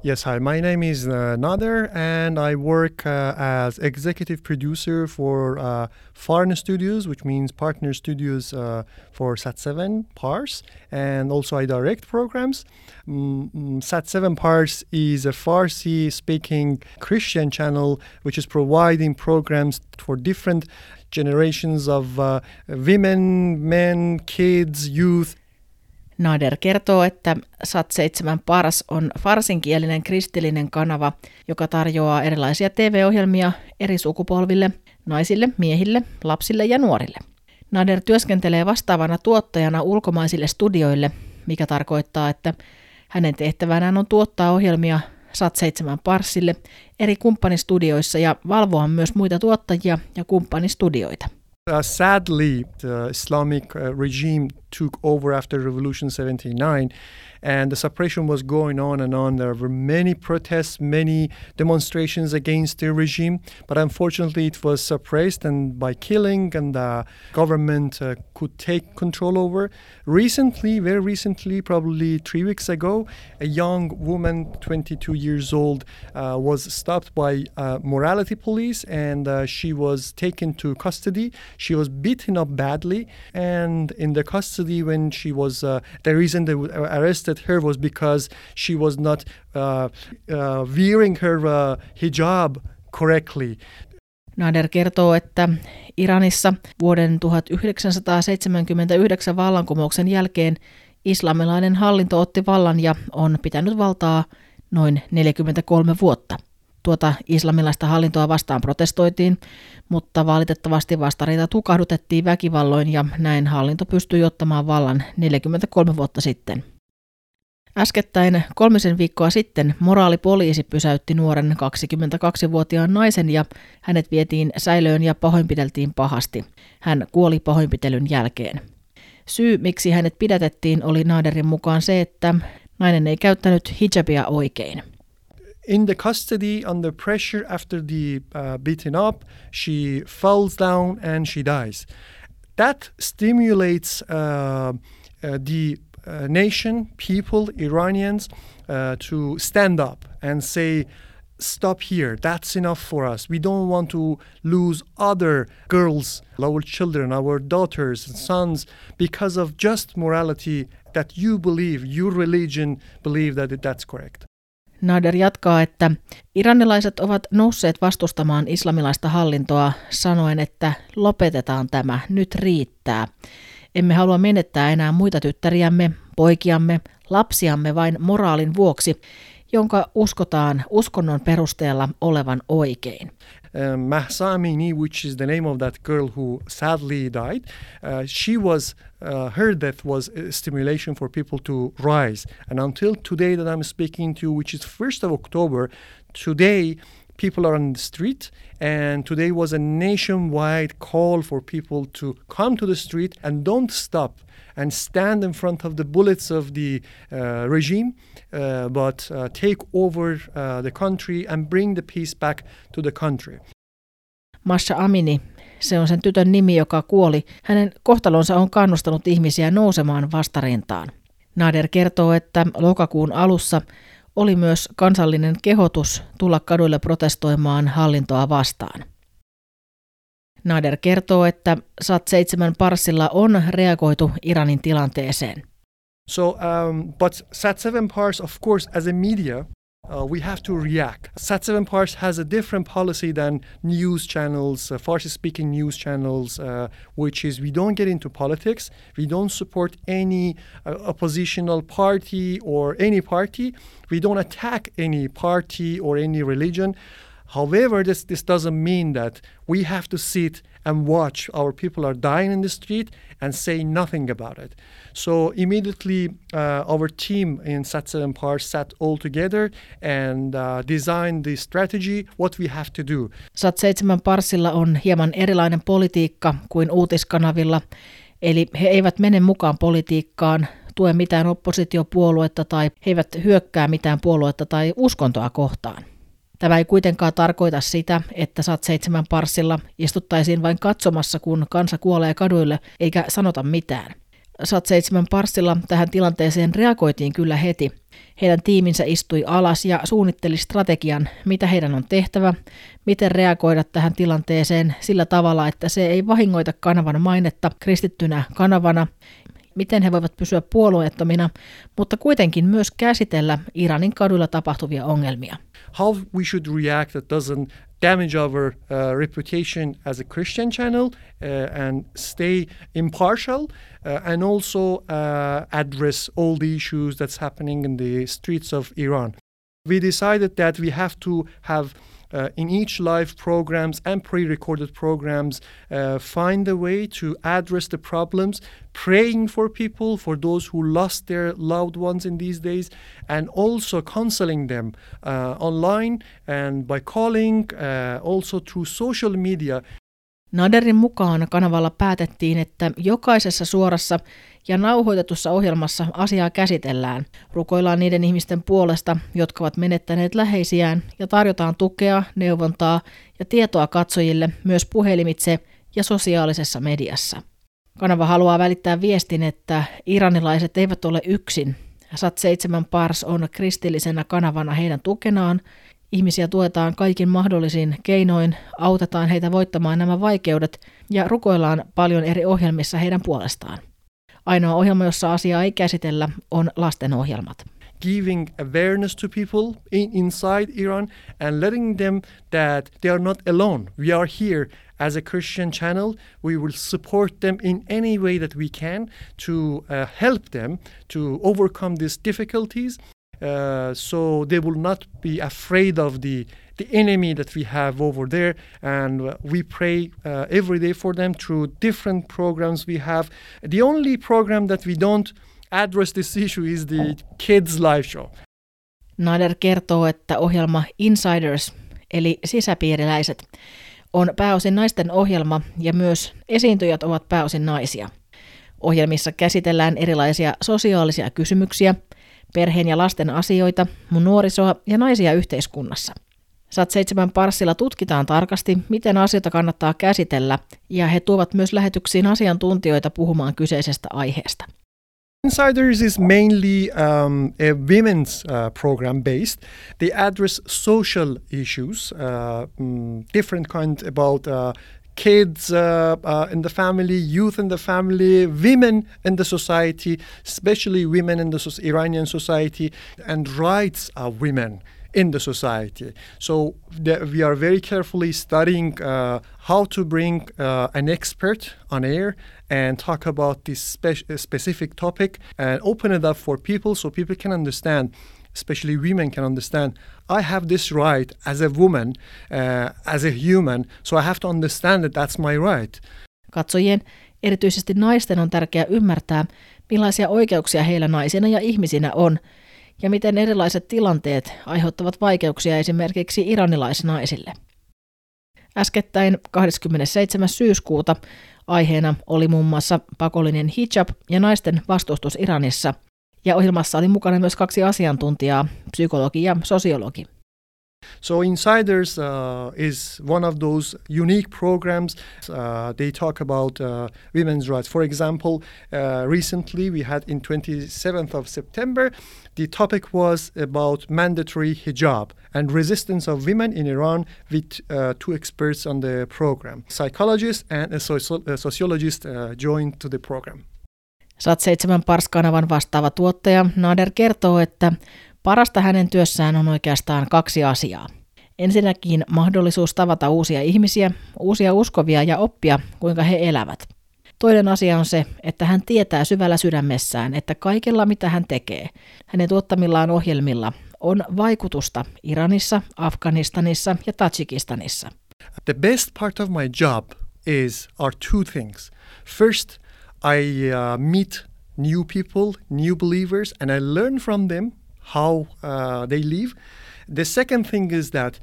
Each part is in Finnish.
Yes, hi. My name is uh, Nader, and I work uh, as executive producer for uh, Foreign Studios, which means partner studios uh, for Sat7 Pars, and also I direct programs. Mm, mm, Sat7 Pars is a Farsi-speaking Christian channel which is providing programs for different generations of uh, women, men, kids, youth, Nader kertoo, että Sat7 Pars on farsinkielinen kristillinen kanava, joka tarjoaa erilaisia TV-ohjelmia eri sukupolville, naisille, miehille, lapsille ja nuorille. Nader työskentelee vastaavana tuottajana ulkomaisille studioille, mikä tarkoittaa, että hänen tehtävänään on tuottaa ohjelmia Sat7 Parsille eri kumppanistudioissa ja valvoa myös muita tuottajia ja kumppanistudioita. Uh, sadly, the Islamic uh, regime took over after Revolution 79, and the suppression was going on and on. There were many protests, many demonstrations against the regime, but unfortunately, it was suppressed and by killing, and the government uh, could take control over. Recently, very recently, probably three weeks ago, a young woman, 22 years old, uh, was stopped by uh, morality police, and uh, she was taken to custody. She was beaten up badly, and in the custody, when she was uh, the reason they arrested her was because she was not uh, uh, wearing her uh, hijab correctly. Nader kertoo, että Iranissa vuoden 1979 vallankumouksen jälkeen islamilainen hallinto otti vallan ja on pitänyt valtaa noin 43 vuotta. Tuota islamilaista hallintoa vastaan protestoitiin, mutta valitettavasti vastareita tukahdutettiin väkivalloin ja näin hallinto pystyi ottamaan vallan 43 vuotta sitten. Äskettäin kolmisen viikkoa sitten moraalipoliisi pysäytti nuoren 22-vuotiaan naisen ja hänet vietiin säilöön ja pahoinpideltiin pahasti. Hän kuoli pahoinpitelyn jälkeen. Syy, miksi hänet pidätettiin, oli Naderin mukaan se, että nainen ei käyttänyt hijabia oikein. in the custody under pressure after the uh, beaten up she falls down and she dies that stimulates uh, uh, the nation people iranians uh, to stand up and say stop here that's enough for us we don't want to lose other girls our children our daughters and sons because of just morality that you believe your religion believe that that's correct Nader jatkaa, että iranilaiset ovat nousseet vastustamaan islamilaista hallintoa sanoen, että lopetetaan tämä, nyt riittää. Emme halua menettää enää muita tyttäriämme, poikiamme, lapsiamme vain moraalin vuoksi, jonka uskotaan uskonnon perusteella olevan oikein. Amini, which is the name of that girl who sadly died, uh, she was uh, her death was a stimulation for people to rise. And until today that I'm speaking to, which is first of October, today people are on the street and today was a nationwide call for people to come to the street and don't stop and stand in front of the bullets of the uh, regime, uh, but uh, take over uh, the country and bring the peace back to the country. Masha Amini, se on sen tytön nimi, joka kuoli. Hänen kohtalonsa on kannustanut ihmisiä nousemaan vastarintaan. Nader kertoo, että lokakuun alussa oli myös kansallinen kehotus tulla kaduille protestoimaan hallintoa vastaan. Nader kertoo, että SAT-7 Parsilla on reagoitu Iranin tilanteeseen. So, um, but SAT-7 Pars, of course, as a media, uh, we have to react. Sat7 Pars has a different policy than news channels, uh, Farsi speaking news channels, uh, which is we don't get into politics, we don't support any uh, oppositional party or any party, we don't attack any party or any religion. However, this, this doesn't mean that we have to sit and watch our people are dying in the street and say nothing about it. So immediately uh, our team in Sat7 Pars sat all together and uh, designed the strategy, what we have to do. Sat7 Parsilla on hieman erilainen politiikka kuin uutiskanavilla, eli he eivät mene mukaan politiikkaan, tue mitään oppositiopuoluetta tai he eivät hyökkää mitään puoluetta tai uskontoa kohtaan. Tämä ei kuitenkaan tarkoita sitä, että saat seitsemän parsilla istuttaisiin vain katsomassa, kun kansa kuolee kaduille, eikä sanota mitään. SAT-7 Parsilla tähän tilanteeseen reagoitiin kyllä heti. Heidän tiiminsä istui alas ja suunnitteli strategian, mitä heidän on tehtävä, miten reagoida tähän tilanteeseen sillä tavalla, että se ei vahingoita kanavan mainetta kristittynä kanavana, miten he voivat pysyä puolueettomina, mutta kuitenkin myös käsitellä Iranin kaduilla tapahtuvia ongelmia. How we should react that doesn't damage our uh, reputation as a Christian channel uh, and stay impartial uh, and also uh, address all the issues that's happening in the streets of Iran. We decided that we have to have uh, in each live programs and pre-recorded programs uh, find a way to address the problems praying for people for those who lost their loved ones in these days and also counseling them uh, online and by calling uh, also through social media Naderin mukaan kanavalla päätettiin, että jokaisessa suorassa ja nauhoitetussa ohjelmassa asiaa käsitellään. Rukoillaan niiden ihmisten puolesta, jotka ovat menettäneet läheisiään ja tarjotaan tukea, neuvontaa ja tietoa katsojille myös puhelimitse ja sosiaalisessa mediassa. Kanava haluaa välittää viestin, että iranilaiset eivät ole yksin. SAT7 Pars on kristillisenä kanavana heidän tukenaan Ihmisiä tuetaan kaikin mahdollisin keinoin, autetaan heitä voittamaan nämä vaikeudet ja rukoillaan paljon eri ohjelmissa heidän puolestaan. Ainoa ohjelma, jossa asiaa ei käsitellä, on lastenohjelmat. Giving awareness to people in, inside Iran and letting them that they are not alone. We are here as a Christian channel. We will support them in any way that we can to uh, help them to overcome these difficulties Uh, so they will not be afraid of the the enemy that we have over there. And uh, we pray uh, every day for them through different programs we have. The only program that we don't address this issue is the kids live show. Nader kertoo, että ohjelma Insiders, eli sisäpiiriläiset, on pääosin naisten ohjelma ja myös esiintyjät ovat pääosin naisia. Ohjelmissa käsitellään erilaisia sosiaalisia kysymyksiä – perheen ja lasten asioita, mun nuorisoa ja naisia yhteiskunnassa. Sat 7 Parsilla tutkitaan tarkasti, miten asioita kannattaa käsitellä, ja he tuovat myös lähetyksiin asiantuntijoita puhumaan kyseisestä aiheesta. Insiders is mainly um, a women's uh, program based. They address social issues, uh, mm, different kind about uh, kids uh, uh, in the family, youth in the family, women in the society, especially women in the so- Iranian society, and rights of women in the society. So we are very carefully studying uh, how to bring uh, an expert on air and talk about this spe- specific topic and open it up for people so people can understand especially women can understand I have this right as a woman, uh, as a human, so I have to understand that that's my right. Katsojien, erityisesti naisten on tärkeää ymmärtää, millaisia oikeuksia heillä naisina ja ihmisinä on, ja miten erilaiset tilanteet aiheuttavat vaikeuksia esimerkiksi iranilaisnaisille. Äskettäin 27. syyskuuta aiheena oli muun muassa pakollinen hijab ja naisten vastustus Iranissa – ja ohjelmassa oli mukana myös kaksi asiantuntijaa, psykologi ja sosiologi. So Insiders uh, is one of those unique programs. Uh, they talk about uh, women's rights. For example, uh, recently we had in 27th of September, the topic was about mandatory hijab and resistance of women in Iran with uh, two experts on the program. Psychologist and a, soci- a sociologist uh, joined to the program. SAT7 Pars-kanavan vastaava tuottaja Nader kertoo, että parasta hänen työssään on oikeastaan kaksi asiaa. Ensinnäkin mahdollisuus tavata uusia ihmisiä, uusia uskovia ja oppia, kuinka he elävät. Toinen asia on se, että hän tietää syvällä sydämessään, että kaikella mitä hän tekee, hänen tuottamillaan ohjelmilla on vaikutusta Iranissa, Afganistanissa ja Tajikistanissa. The best part of my job is are two things. First, I uh, meet new people, new believers, and I learn from them how uh, they live. The second thing is that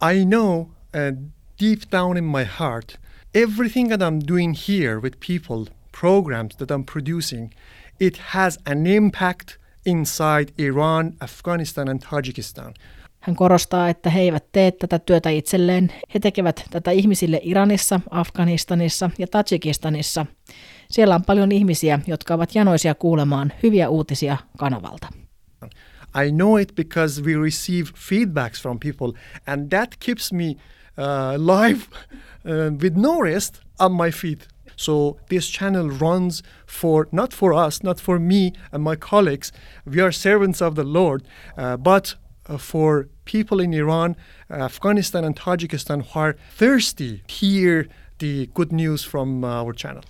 I know uh, deep down in my heart everything that I'm doing here with people, programs that I'm producing, it has an impact inside Iran, Afghanistan, and Tajikistan. Hän korostaa, että he eivät tee tätä työtä itselleen. He tekevät tätä ihmisille Iranissa, Afganistanissa ja Tajikistanissa. Siellä on paljon ihmisiä, jotka ovat janoisia kuulemaan hyviä uutisia kanavalta. I know it because we receive feedbacks from people, and that keeps me uh, live uh, with no rest on my feet. So this channel runs for not for us, not for me and my colleagues. We are servants of the Lord, uh, but uh, for people in Iran, Afghanistan, and Tajikistan who are thirsty, hear the good news from our channel.